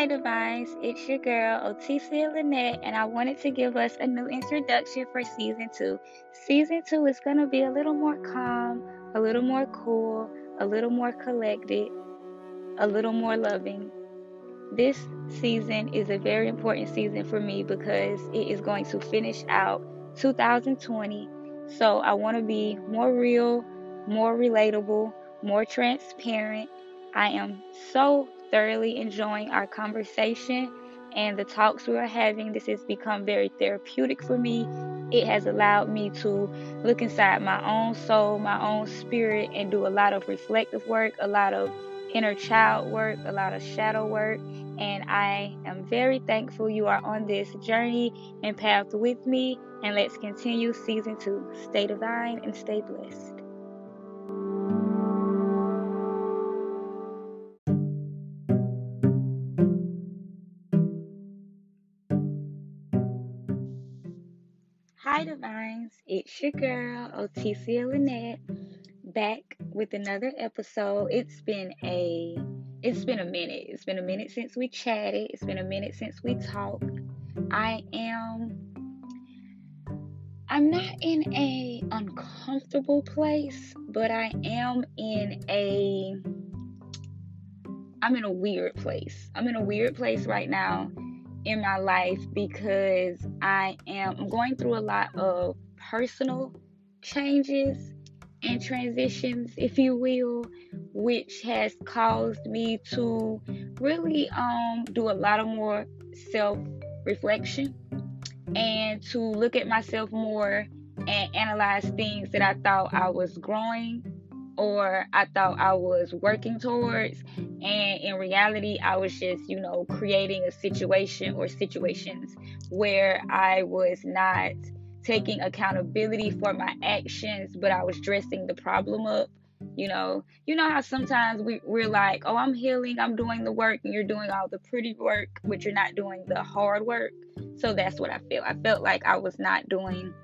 Hi, Divines. It's your girl, Otissia Lynette, and I wanted to give us a new introduction for season two. Season two is going to be a little more calm, a little more cool, a little more collected, a little more loving. This season is a very important season for me because it is going to finish out 2020. So I want to be more real, more relatable, more transparent. I am so thoroughly enjoying our conversation and the talks we are having. This has become very therapeutic for me. It has allowed me to look inside my own soul, my own spirit, and do a lot of reflective work, a lot of inner child work, a lot of shadow work. And I am very thankful you are on this journey and path with me. And let's continue season two. Stay divine and stay blessed. Hi, Divines. It's your girl, Otissia Lynette, back with another episode. It's been a it's been a minute. It's been a minute since we chatted. It's been a minute since we talked. I am I'm not in a uncomfortable place, but I am in a I'm in a weird place. I'm in a weird place right now in my life because I am going through a lot of personal changes and transitions, if you will, which has caused me to really um do a lot of more self reflection and to look at myself more and analyze things that I thought I was growing or I thought I was working towards. And in reality, I was just, you know, creating a situation or situations where I was not taking accountability for my actions, but I was dressing the problem up. You know, you know how sometimes we, we're like, oh, I'm healing, I'm doing the work, and you're doing all the pretty work, but you're not doing the hard work. So that's what I felt. I felt like I was not doing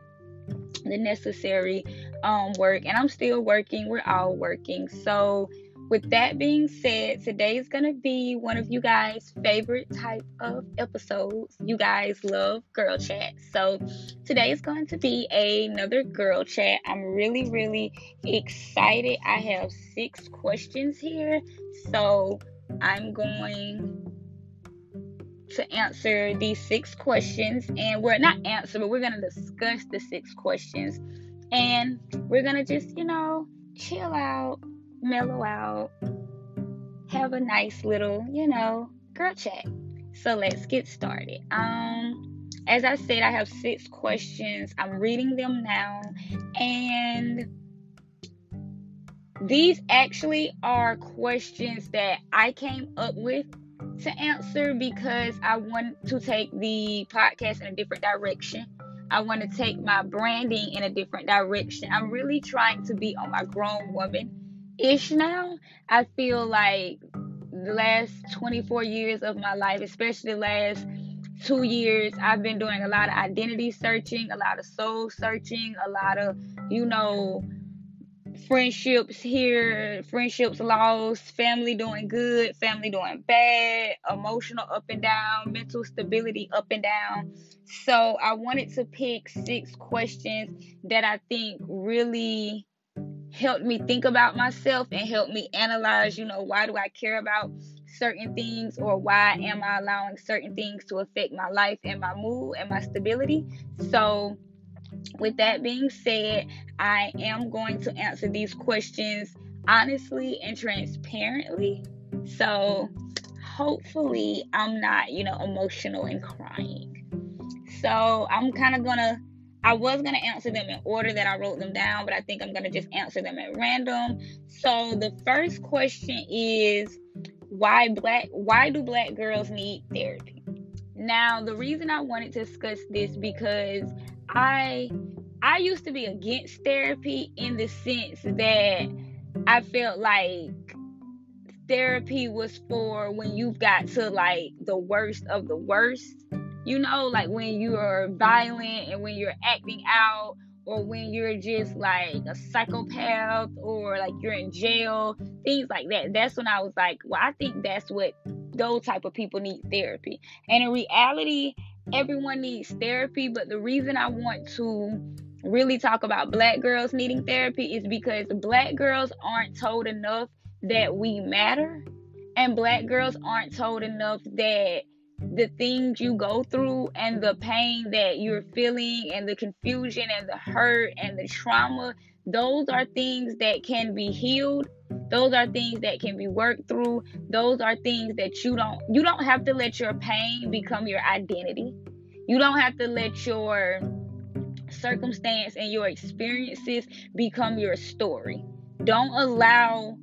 the necessary um, work, and I'm still working. We're all working. So, with that being said, today is going to be one of you guys' favorite type of episodes. You guys love girl chat. So, today is going to be another girl chat. I'm really, really excited. I have six questions here. So, I'm going to answer these six questions. And we're not answer but we're going to discuss the six questions. And we're going to just you know chill out mellow out have a nice little you know girl chat. So let's get started. Um as i said i have six questions. I'm reading them now. And these actually are questions that i came up with to answer because I want to take the podcast in a different direction. I want to take my branding in a different direction. I'm really trying to be on my grown woman ish now. I feel like the last 24 years of my life, especially the last two years, I've been doing a lot of identity searching, a lot of soul searching, a lot of, you know, friendships here, friendships lost, family doing good, family doing bad, emotional up and down, mental stability up and down. So I wanted to pick six questions that I think really helped me think about myself and help me analyze, you know, why do I care about certain things or why am I allowing certain things to affect my life and my mood and my stability. So with that being said, I am going to answer these questions honestly and transparently. So, hopefully I'm not, you know, emotional and crying. So I'm kind of gonna I was gonna answer them in order that I wrote them down, but I think I'm gonna just answer them at random. So the first question is why black why do black girls need therapy? Now the reason I wanted to discuss this because I I used to be against therapy in the sense that I felt like therapy was for when you've got to like the worst of the worst. You know, like when you're violent and when you're acting out or when you're just like a psychopath or like you're in jail, things like that. That's when I was like, well, I think that's what those type of people need therapy. And in reality, everyone needs therapy, but the reason I want to really talk about black girls needing therapy is because black girls aren't told enough that we matter and black girls aren't told enough that the things you go through and the pain that you're feeling and the confusion and the hurt and the trauma those are things that can be healed. Those are things that can be worked through. Those are things that you don't you don't have to let your pain become your identity. You don't have to let your circumstance and your experiences become your story. Don't allow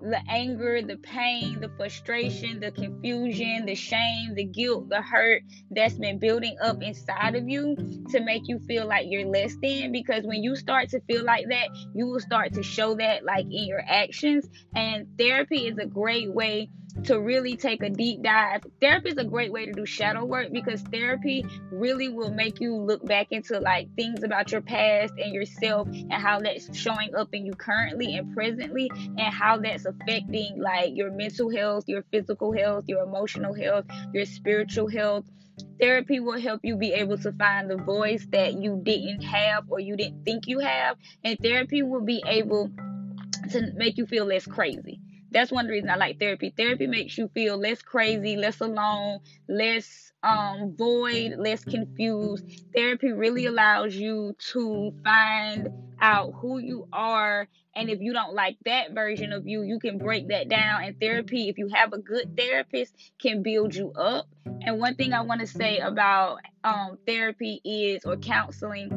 the anger, the pain, the frustration, the confusion, the shame, the guilt, the hurt that's been building up inside of you to make you feel like you're less than. Because when you start to feel like that, you will start to show that like in your actions. And therapy is a great way to really take a deep dive. Therapy is a great way to do shadow work because therapy really will make you look back into like things about your past and yourself and how that's showing up in you currently and presently and how that's affecting like your mental health, your physical health, your emotional health, your spiritual health. Therapy will help you be able to find the voice that you didn't have or you didn't think you have. And therapy will be able to make you feel less crazy that's one reason I like therapy. Therapy makes you feel less crazy, less alone, less um void, less confused. Therapy really allows you to find out who you are and if you don't like that version of you, you can break that down. And therapy, if you have a good therapist, can build you up. And one thing I want to say about um, therapy is, or counseling,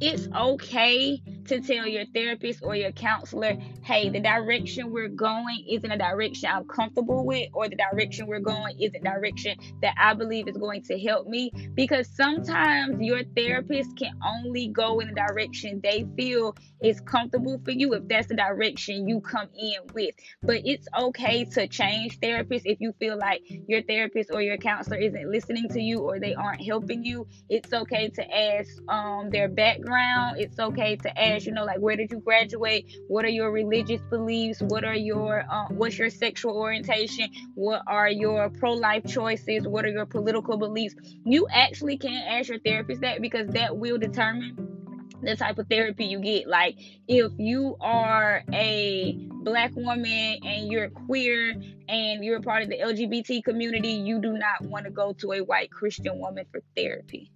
it's okay to tell your therapist or your counselor, hey, the direction we're going isn't a direction I'm comfortable with, or the direction we're going isn't a direction that I believe is going to help me. Because sometimes your therapist can only go in the direction they feel is comfortable for you if that's the direction you come in with. But it's okay to change therapists if you feel like your therapist or your counselor isn't listening to you or they aren't helping you. It's okay to ask um, their background. It's okay to ask you know like where did you graduate? What are your religious beliefs? What are your uh, what's your sexual orientation? What are your pro-life choices? What are your political beliefs? You actually can ask your therapist that because that will determine the type of therapy you get. Like, if you are a black woman and you're queer and you're a part of the LGBT community, you do not want to go to a white Christian woman for therapy.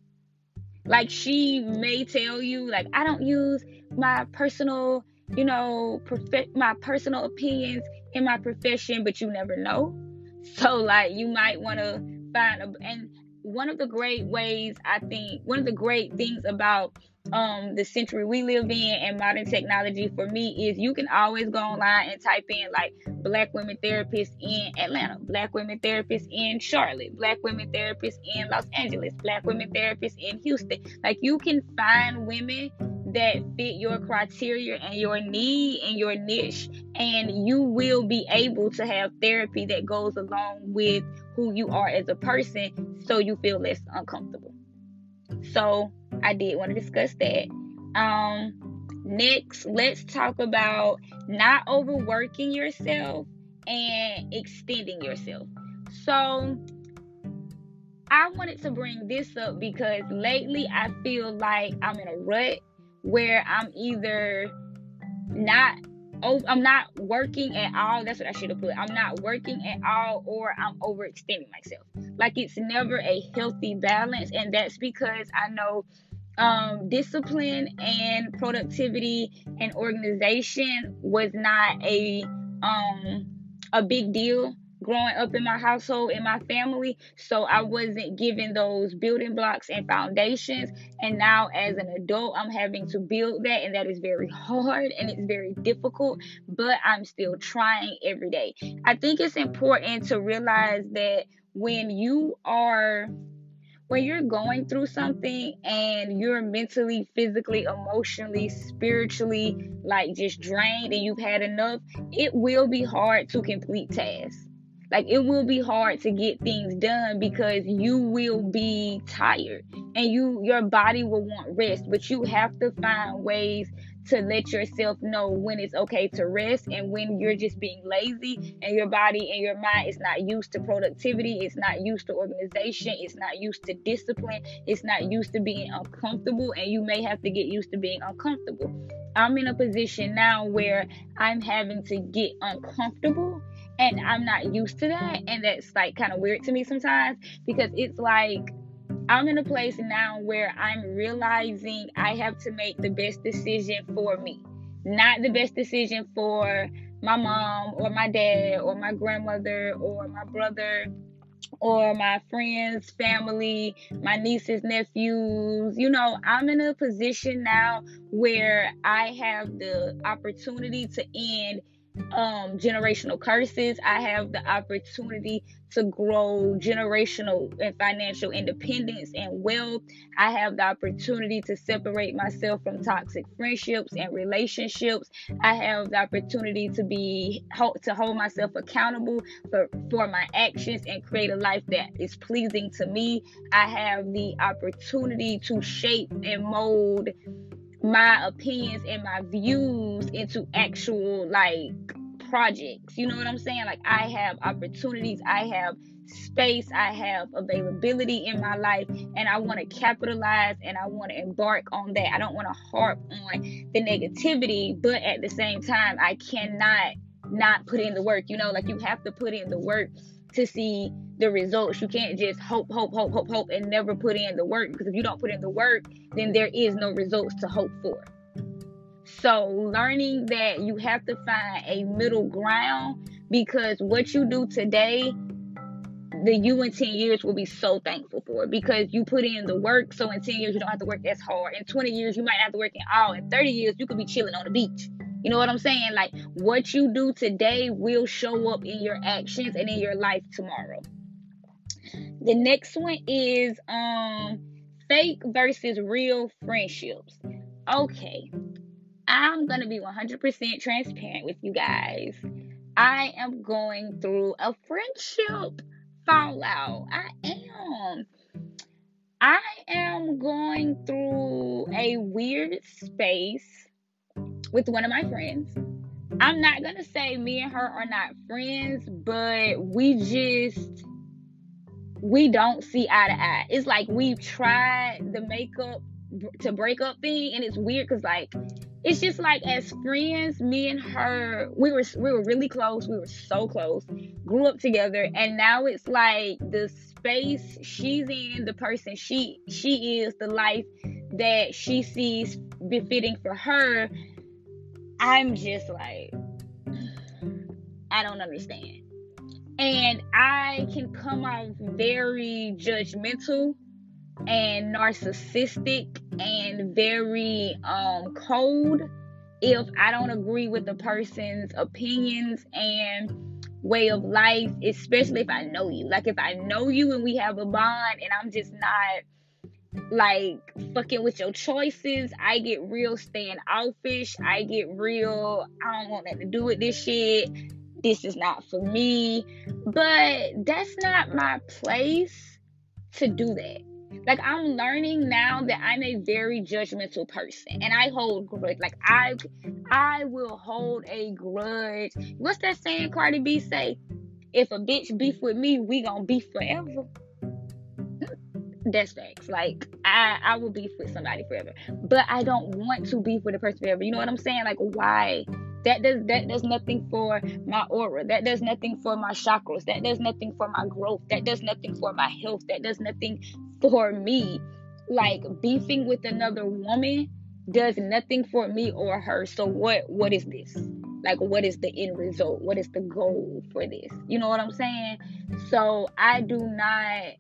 Like she may tell you, like, I don't use my personal, you know, prof- my personal opinions in my profession, but you never know. So like you might want to find a and one of the great ways I think one of the great things about um the century we live in and modern technology for me is you can always go online and type in like black women therapists in Atlanta, black women therapists in Charlotte, black women therapists in Los Angeles, black women therapists in Houston. Like you can find women that fit your criteria and your need and your niche and you will be able to have therapy that goes along with who you are as a person so you feel less uncomfortable. So I did want to discuss that. Um, next, let's talk about not overworking yourself and extending yourself. So, I wanted to bring this up because lately I feel like I'm in a rut where I'm either not oh I'm not working at all. That's what I should have put. I'm not working at all or I'm overextending myself. Like it's never a healthy balance and that's because I know um, discipline and productivity and organization was not a um, a big deal growing up in my household in my family so i wasn't given those building blocks and foundations and now as an adult i'm having to build that and that is very hard and it's very difficult but i'm still trying every day i think it's important to realize that when you are when you're going through something and you're mentally, physically, emotionally, spiritually like just drained and you've had enough, it will be hard to complete tasks. Like it will be hard to get things done because you will be tired and you your body will want rest, but you have to find ways to let yourself know when it's okay to rest and when you're just being lazy and your body and your mind is not used to productivity, it's not used to organization, it's not used to discipline, it's not used to being uncomfortable, and you may have to get used to being uncomfortable. I'm in a position now where I'm having to get uncomfortable and I'm not used to that and that's like kind of weird to me sometimes because it's like I'm in a place now where I'm realizing I have to make the best decision for me, not the best decision for my mom or my dad or my grandmother or my brother or my friends, family, my nieces, nephews. You know, I'm in a position now where I have the opportunity to end um, generational curses. I have the opportunity to grow generational and financial independence and wealth. I have the opportunity to separate myself from toxic friendships and relationships. I have the opportunity to be to hold myself accountable for, for my actions and create a life that is pleasing to me. I have the opportunity to shape and mold my opinions and my views into actual like projects. You know what I'm saying? Like I have opportunities, I have space, I have availability in my life, and I want to capitalize and I want to embark on that. I don't want to harp on the negativity, but at the same time, I cannot not put in the work. You know, like you have to put in the work to see the results. You can't just hope, hope, hope, hope, hope, and never put in the work because if you don't put in the work, then there is no results to hope for. So, learning that you have to find a middle ground because what you do today, the you in 10 years will be so thankful for because you put in the work. So, in 10 years, you don't have to work as hard. In 20 years, you might have to work in all. In 30 years, you could be chilling on the beach. You know what I'm saying? Like, what you do today will show up in your actions and in your life tomorrow. The next one is um fake versus real friendships. Okay. I'm going to be 100% transparent with you guys. I am going through a friendship fallout. I am. I am going through a weird space with one of my friends. I'm not going to say me and her are not friends, but we just we don't see eye to eye. It's like we've tried the makeup to break up thing and it's weird cuz like it's just like as friends, me and her, we were we were really close. We were so close. Grew up together, and now it's like the space she's in, the person she she is, the life that she sees befitting for her. I'm just like, I don't understand, and I can come off very judgmental and narcissistic and very um, cold if I don't agree with the person's opinions and way of life, especially if I know you. Like if I know you and we have a bond and I'm just not like fucking with your choices, I get real standoffish. I get real, I don't want nothing to do with this shit. This is not for me. But that's not my place to do that. Like I'm learning now that I'm a very judgmental person and I hold grudge. Like I I will hold a grudge. What's that saying Cardi B say? If a bitch beef with me, we gonna beef forever. That's facts. Like I, I will beef with somebody forever, but I don't want to beef with a person forever. You know what I'm saying? Like why? That does that does nothing for my aura. That does nothing for my chakras. That does nothing for my growth. That does nothing for my health. That does nothing for me. Like beefing with another woman does nothing for me or her. So what what is this? Like, what is the end result? What is the goal for this? You know what I'm saying? So I do not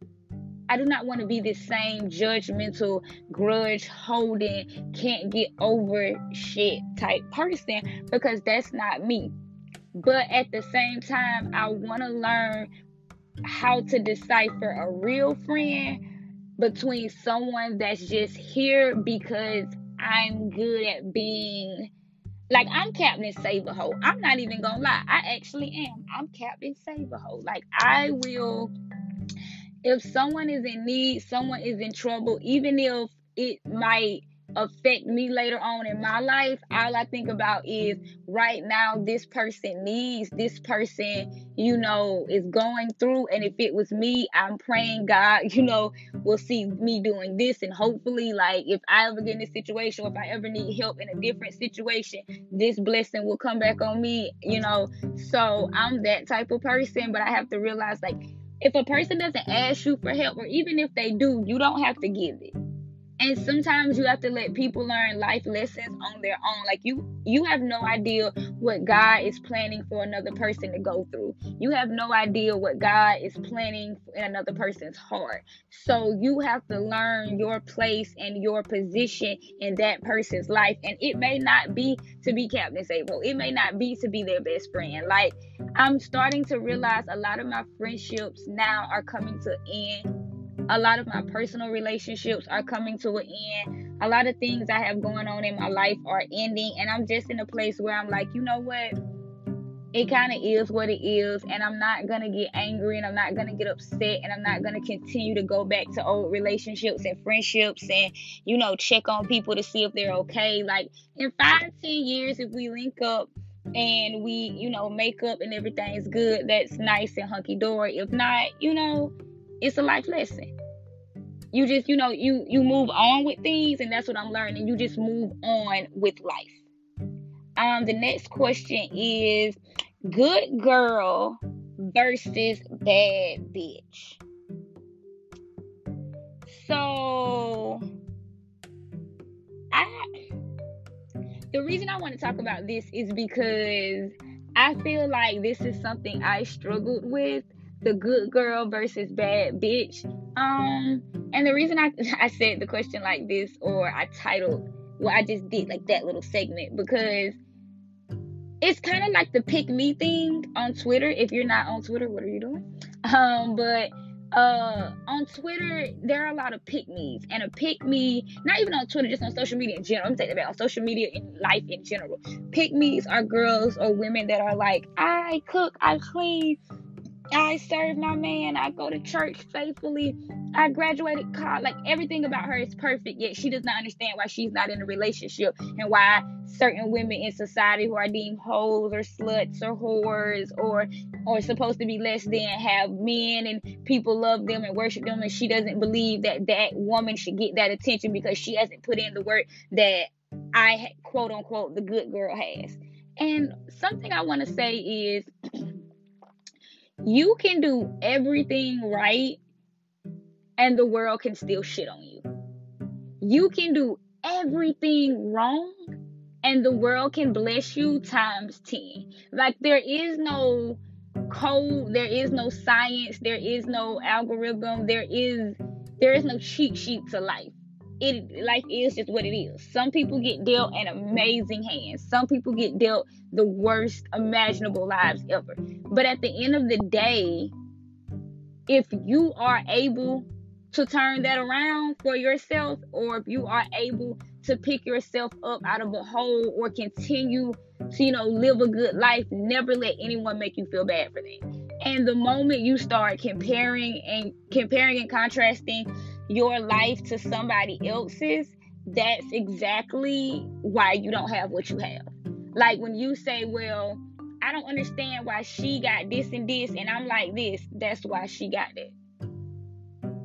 I do not want to be the same judgmental, grudge holding, can't get over shit type person because that's not me. But at the same time, I want to learn how to decipher a real friend between someone that's just here because I'm good at being like I'm Captain Save-a-ho. I'm not even gonna lie. I actually am. I'm Captain Save-a-ho. Like I will if someone is in need, someone is in trouble, even if it might affect me later on in my life, all I think about is right now this person needs, this person, you know, is going through. And if it was me, I'm praying God, you know, will see me doing this. And hopefully, like, if I ever get in this situation, or if I ever need help in a different situation, this blessing will come back on me, you know. So I'm that type of person, but I have to realize, like, if a person doesn't ask you for help, or even if they do, you don't have to give it and sometimes you have to let people learn life lessons on their own. Like you you have no idea what god is planning for another person to go through. You have no idea what god is planning in another person's heart. So you have to learn your place and your position in that person's life. And it may not be to be captain sable. It may not be to be their best friend. Like i'm starting to realize a lot of my friendships now are coming to end a lot of my personal relationships are coming to an end. A lot of things I have going on in my life are ending. And I'm just in a place where I'm like, you know what? It kind of is what it is. And I'm not going to get angry and I'm not going to get upset and I'm not going to continue to go back to old relationships and friendships and, you know, check on people to see if they're okay. Like in five, ten years, if we link up, and we, you know, make up and everything's good, that's nice and hunky dory. If not, you know, it's a life lesson you just you know you you move on with things and that's what i'm learning. You just move on with life. Um the next question is good girl versus bad bitch. So i the reason i want to talk about this is because i feel like this is something i struggled with the good girl versus bad bitch. Um, and the reason I I said the question like this or I titled what I just did like that little segment because it's kind of like the pick me thing on Twitter. If you're not on Twitter, what are you doing? Um, but uh on Twitter there are a lot of pick me's and a pick me not even on Twitter just on social media in general I'm taking that on social media in life in general pick me's are girls or women that are like I cook I clean I serve my man. I go to church faithfully. I graduated college. Like everything about her is perfect, yet she does not understand why she's not in a relationship and why certain women in society who are deemed hoes or sluts or whores or or supposed to be less than have men and people love them and worship them and she doesn't believe that that woman should get that attention because she hasn't put in the work that I quote unquote the good girl has. And something I want to say is you can do everything right and the world can still shit on you. You can do everything wrong and the world can bless you times 10. Like there is no code, there is no science, there is no algorithm, there is there is no cheat sheet to life it life is just what it is. Some people get dealt an amazing hand. Some people get dealt the worst imaginable lives ever. But at the end of the day, if you are able to turn that around for yourself, or if you are able to pick yourself up out of a hole or continue to, you know, live a good life, never let anyone make you feel bad for that. And the moment you start comparing and comparing and contrasting your life to somebody else's, that's exactly why you don't have what you have. Like when you say, well, I don't understand why she got this and this, and I'm like this, that's why she got it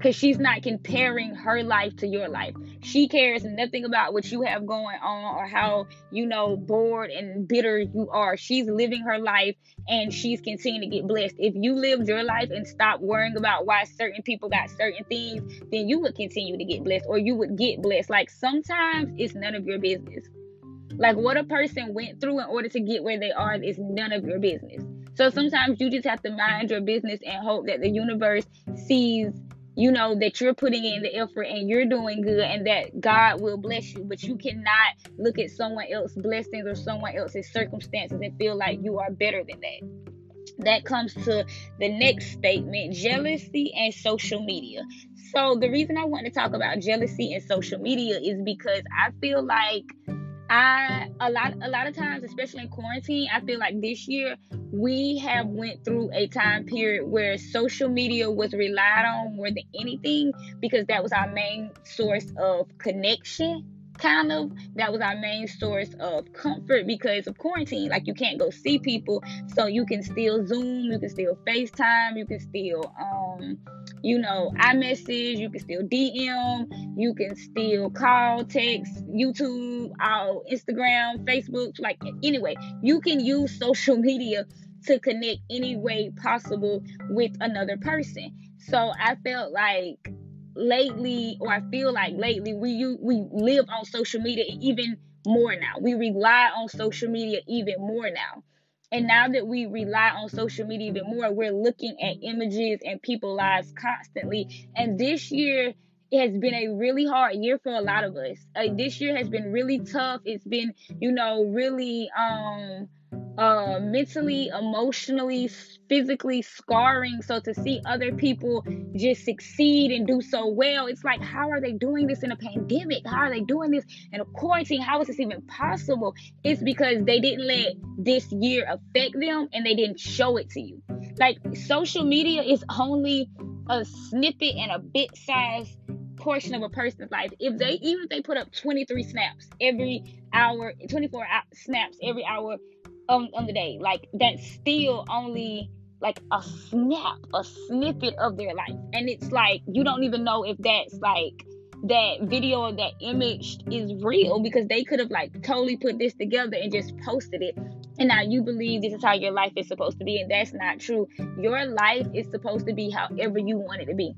because she's not comparing her life to your life. She cares nothing about what you have going on or how, you know, bored and bitter you are. She's living her life and she's continuing to get blessed. If you lived your life and stopped worrying about why certain people got certain things, then you would continue to get blessed or you would get blessed. Like sometimes it's none of your business. Like what a person went through in order to get where they are is none of your business. So sometimes you just have to mind your business and hope that the universe sees, you know, that you're putting in the effort and you're doing good and that God will bless you. But you cannot look at someone else's blessings or someone else's circumstances and feel like you are better than that that comes to the next statement jealousy and social media. So, the reason I want to talk about jealousy and social media is because I feel like I a lot a lot of times, especially in quarantine, I feel like this year we have went through a time period where social media was relied on more than anything because that was our main source of connection kind of that was our main source of comfort because of quarantine like you can't go see people so you can still zoom you can still facetime you can still um you know iMessage you can still dm you can still call text youtube our instagram facebook like anyway you can use social media to connect any way possible with another person. So i felt like lately, or I feel like lately, we you we live on social media even more now. We rely on social media even more now. And now that we rely on social media even more, we're looking at images and people lives constantly. And this year has been a really hard year for a lot of us. Uh, this year has been really tough. It's been, you know, really um uh, mentally, emotionally, physically scarring. So to see other people just succeed and do so well, it's like, how are they doing this in a pandemic? How are they doing this in a quarantine? How is this even possible? It's because they didn't let this year affect them and they didn't show it to you. Like social media is only a snippet and a bit size portion of a person's life. If they even if they put up 23 snaps every hour, 24 snaps every hour on, on the day. Like that's still only like a snap, a snippet of their life. And it's like you don't even know if that's like that video or that image is real because they could have like totally put this together and just posted it. And now you believe this is how your life is supposed to be, and that's not true. Your life is supposed to be however you want it to be.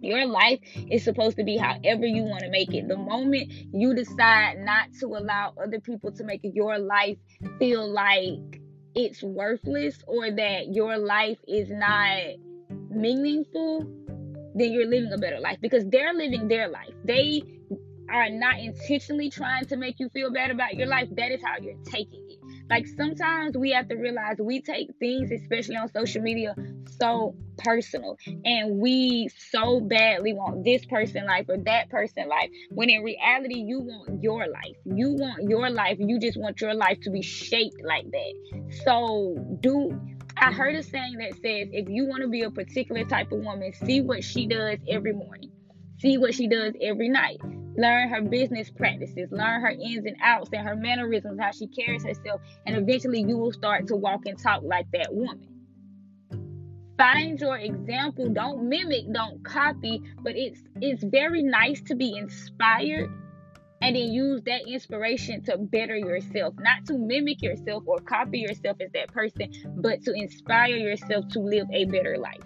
Your life is supposed to be however you want to make it. The moment you decide not to allow other people to make your life feel like it's worthless or that your life is not meaningful, then you're living a better life because they're living their life. They are not intentionally trying to make you feel bad about your life. That is how you're taking it. Like sometimes we have to realize we take things, especially on social media, so personal. And we so badly want this person life or that person life. When in reality, you want your life. You want your life. You just want your life to be shaped like that. So do I heard a saying that says if you want to be a particular type of woman, see what she does every morning. See what she does every night learn her business practices, learn her ins and outs and her mannerisms, how she carries herself, and eventually you will start to walk and talk like that woman. Find your example, don't mimic, don't copy, but it's it's very nice to be inspired and then use that inspiration to better yourself, not to mimic yourself or copy yourself as that person, but to inspire yourself to live a better life.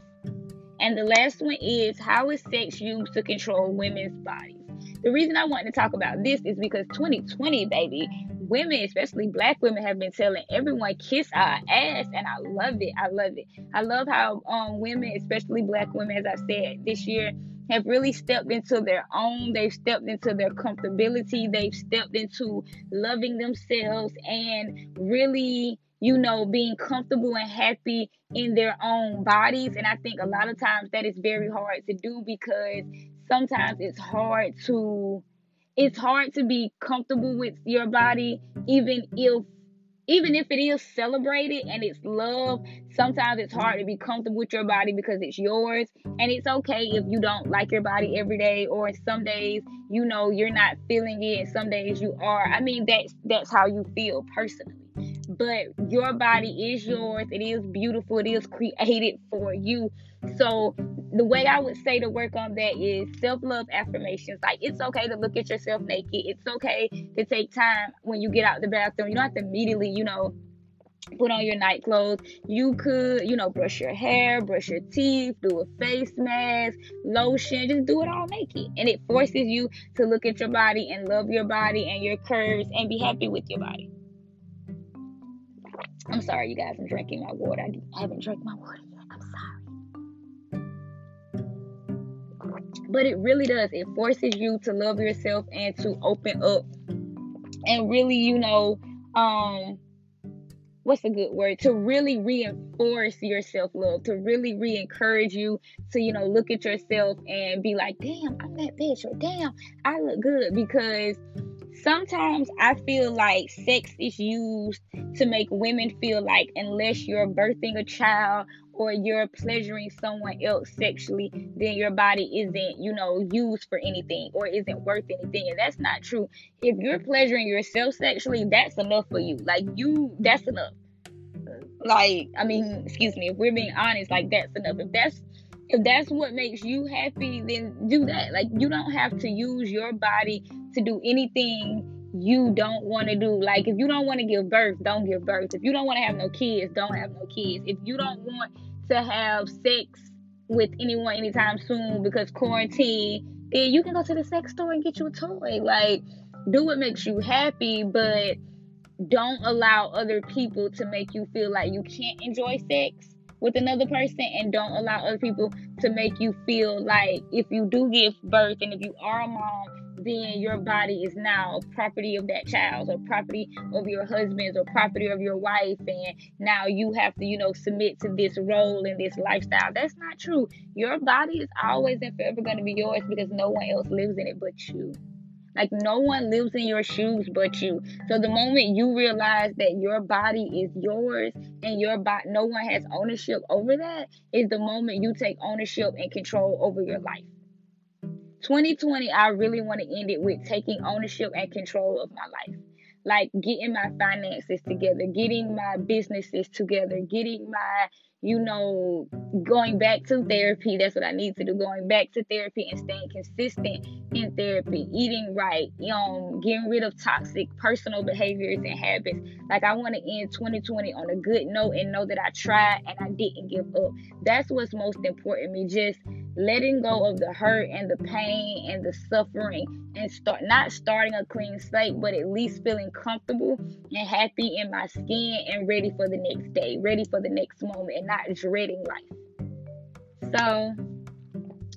And the last one is how is sex used to control women's bodies? The reason I want to talk about this is because 2020, baby, women, especially black women, have been telling everyone kiss our ass, and I love it. I love it. I love how um women, especially black women, as I said this year, have really stepped into their own. They've stepped into their comfortability. They've stepped into loving themselves and really, you know, being comfortable and happy in their own bodies. And I think a lot of times that is very hard to do because sometimes it's hard to it's hard to be comfortable with your body even if even if it is celebrated and it's love sometimes it's hard to be comfortable with your body because it's yours. And it's okay if you don't like your body every day or some days you know you're not feeling it. Some days you are. I mean that's that's how you feel personally. But your body is yours. It is beautiful. It is created for you. So the way I would say to work on that is self love affirmations. Like it's okay to look at yourself naked. It's okay to take time when you get out the bathroom. You don't have to immediately, you know, put on your night clothes. You could, you know, brush your hair, brush your teeth, do a face mask, lotion, just do it all naked. And it forces you to look at your body and love your body and your curves and be happy with your body. I'm sorry, you guys. I'm drinking my water. I haven't drank my water But it really does. It forces you to love yourself and to open up and really, you know, um, what's a good word to really reinforce your self-love to really re-encourage you to you know look at yourself and be like damn i'm that bitch or damn i look good because sometimes i feel like sex is used to make women feel like unless you're birthing a child or you're pleasuring someone else sexually, then your body isn't, you know, used for anything or isn't worth anything. And that's not true. If you're pleasuring yourself sexually, that's enough for you. Like you, that's enough. Like, I mean, excuse me, if we're being honest, like that's enough. If that's if that's what makes you happy, then do that. Like you don't have to use your body to do anything you don't want to do. Like, if you don't want to give birth, don't give birth. If you don't want to have no kids, don't have no kids. If you don't want to have sex with anyone anytime soon because quarantine, then you can go to the sex store and get you a toy. Like, do what makes you happy, but don't allow other people to make you feel like you can't enjoy sex with another person and don't allow other people to make you feel like if you do give birth and if you are a mom then your body is now property of that child or property of your husband's or property of your wife and now you have to you know submit to this role and this lifestyle that's not true your body is always and forever going to be yours because no one else lives in it but you like no one lives in your shoes but you. So the moment you realize that your body is yours and your body no one has ownership over that is the moment you take ownership and control over your life. 2020, I really want to end it with taking ownership and control of my life. Like getting my finances together, getting my businesses together, getting my you know, going back to therapy. That's what I need to do. Going back to therapy and staying consistent in therapy, eating right, know, getting rid of toxic personal behaviors and habits. Like I want to end 2020 on a good note and know that I tried and I didn't give up. That's what's most important. Me just letting go of the hurt and the pain and the suffering and start not starting a clean slate, but at least feeling comfortable and happy in my skin and ready for the next day, ready for the next moment, and not dreading life. So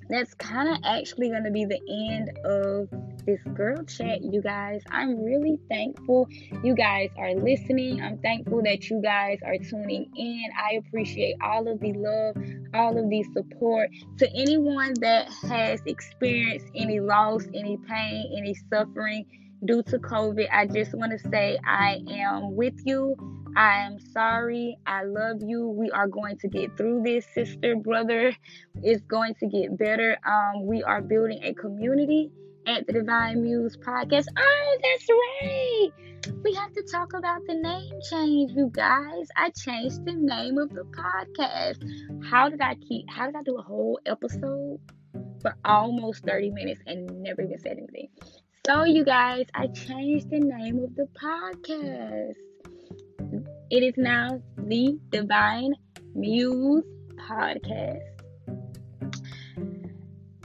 that's kind of actually going to be the end of this girl chat, you guys. I'm really thankful you guys are listening. I'm thankful that you guys are tuning in. I appreciate all of the love, all of the support. To anyone that has experienced any loss, any pain, any suffering due to COVID, I just want to say I am with you. I am sorry. I love you. We are going to get through this, sister, brother. It's going to get better. Um, we are building a community at the Divine Muse podcast. Oh, that's right. We have to talk about the name change, you guys. I changed the name of the podcast. How did I keep how did I do a whole episode for almost 30 minutes and never even said anything? So, you guys, I changed the name of the podcast. It is now the Divine Muse podcast.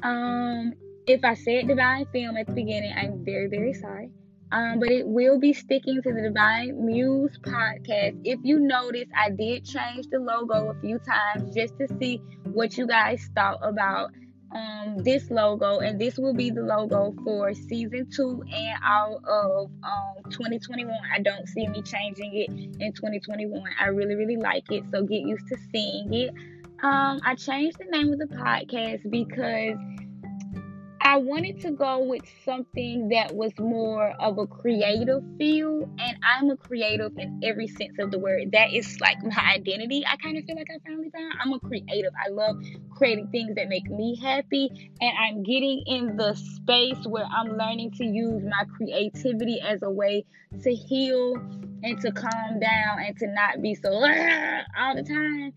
Um, if I said Divine Film at the beginning, I'm very, very sorry. Um, but it will be sticking to the Divine Muse podcast. If you notice, I did change the logo a few times just to see what you guys thought about um, this logo, and this will be the logo for season two and all of um, 2021. I don't see me changing it in 2021. I really, really like it, so get used to seeing it. Um, I changed the name of the podcast because I wanted to go with something that was more of a creative feel, and I'm a creative in every sense of the word. That is like my identity. I kind of feel like I finally found. I'm a creative. I love creating things that make me happy, and I'm getting in the space where I'm learning to use my creativity as a way to heal and to calm down and to not be so all the time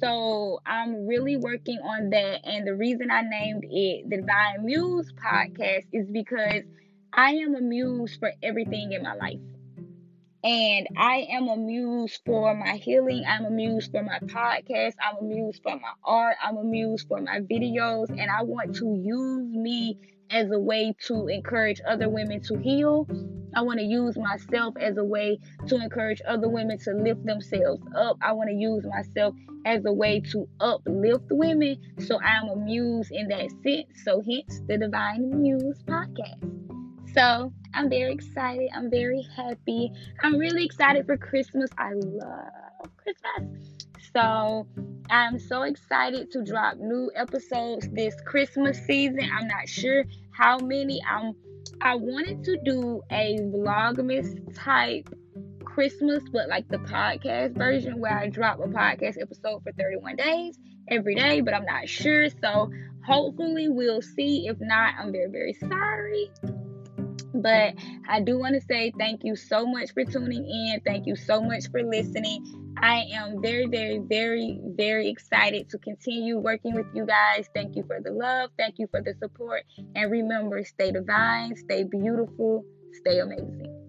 so I'm really working on that. And the reason I named it the Divine Muse podcast is because I am a muse for everything in my life. And I am a muse for my healing. I'm a muse for my podcast. I'm a muse for my art. I'm a muse for my videos. And I want to use me as a way to encourage other women to heal. I want to use myself as a way to encourage other women to lift themselves up. I want to use myself as a way to uplift women. So I'm a muse in that sense. So hence the Divine Muse podcast. So I'm very excited. I'm very happy. I'm really excited for Christmas. I love Christmas. So I'm so excited to drop new episodes this Christmas season. I'm not sure how many. I'm I wanted to do a vlogmas type Christmas, but like the podcast version where I drop a podcast episode for 31 days every day, but I'm not sure. So hopefully we'll see. If not, I'm very, very sorry. But I do want to say thank you so much for tuning in. Thank you so much for listening. I am very, very, very, very excited to continue working with you guys. Thank you for the love. Thank you for the support. And remember, stay divine, stay beautiful, stay amazing.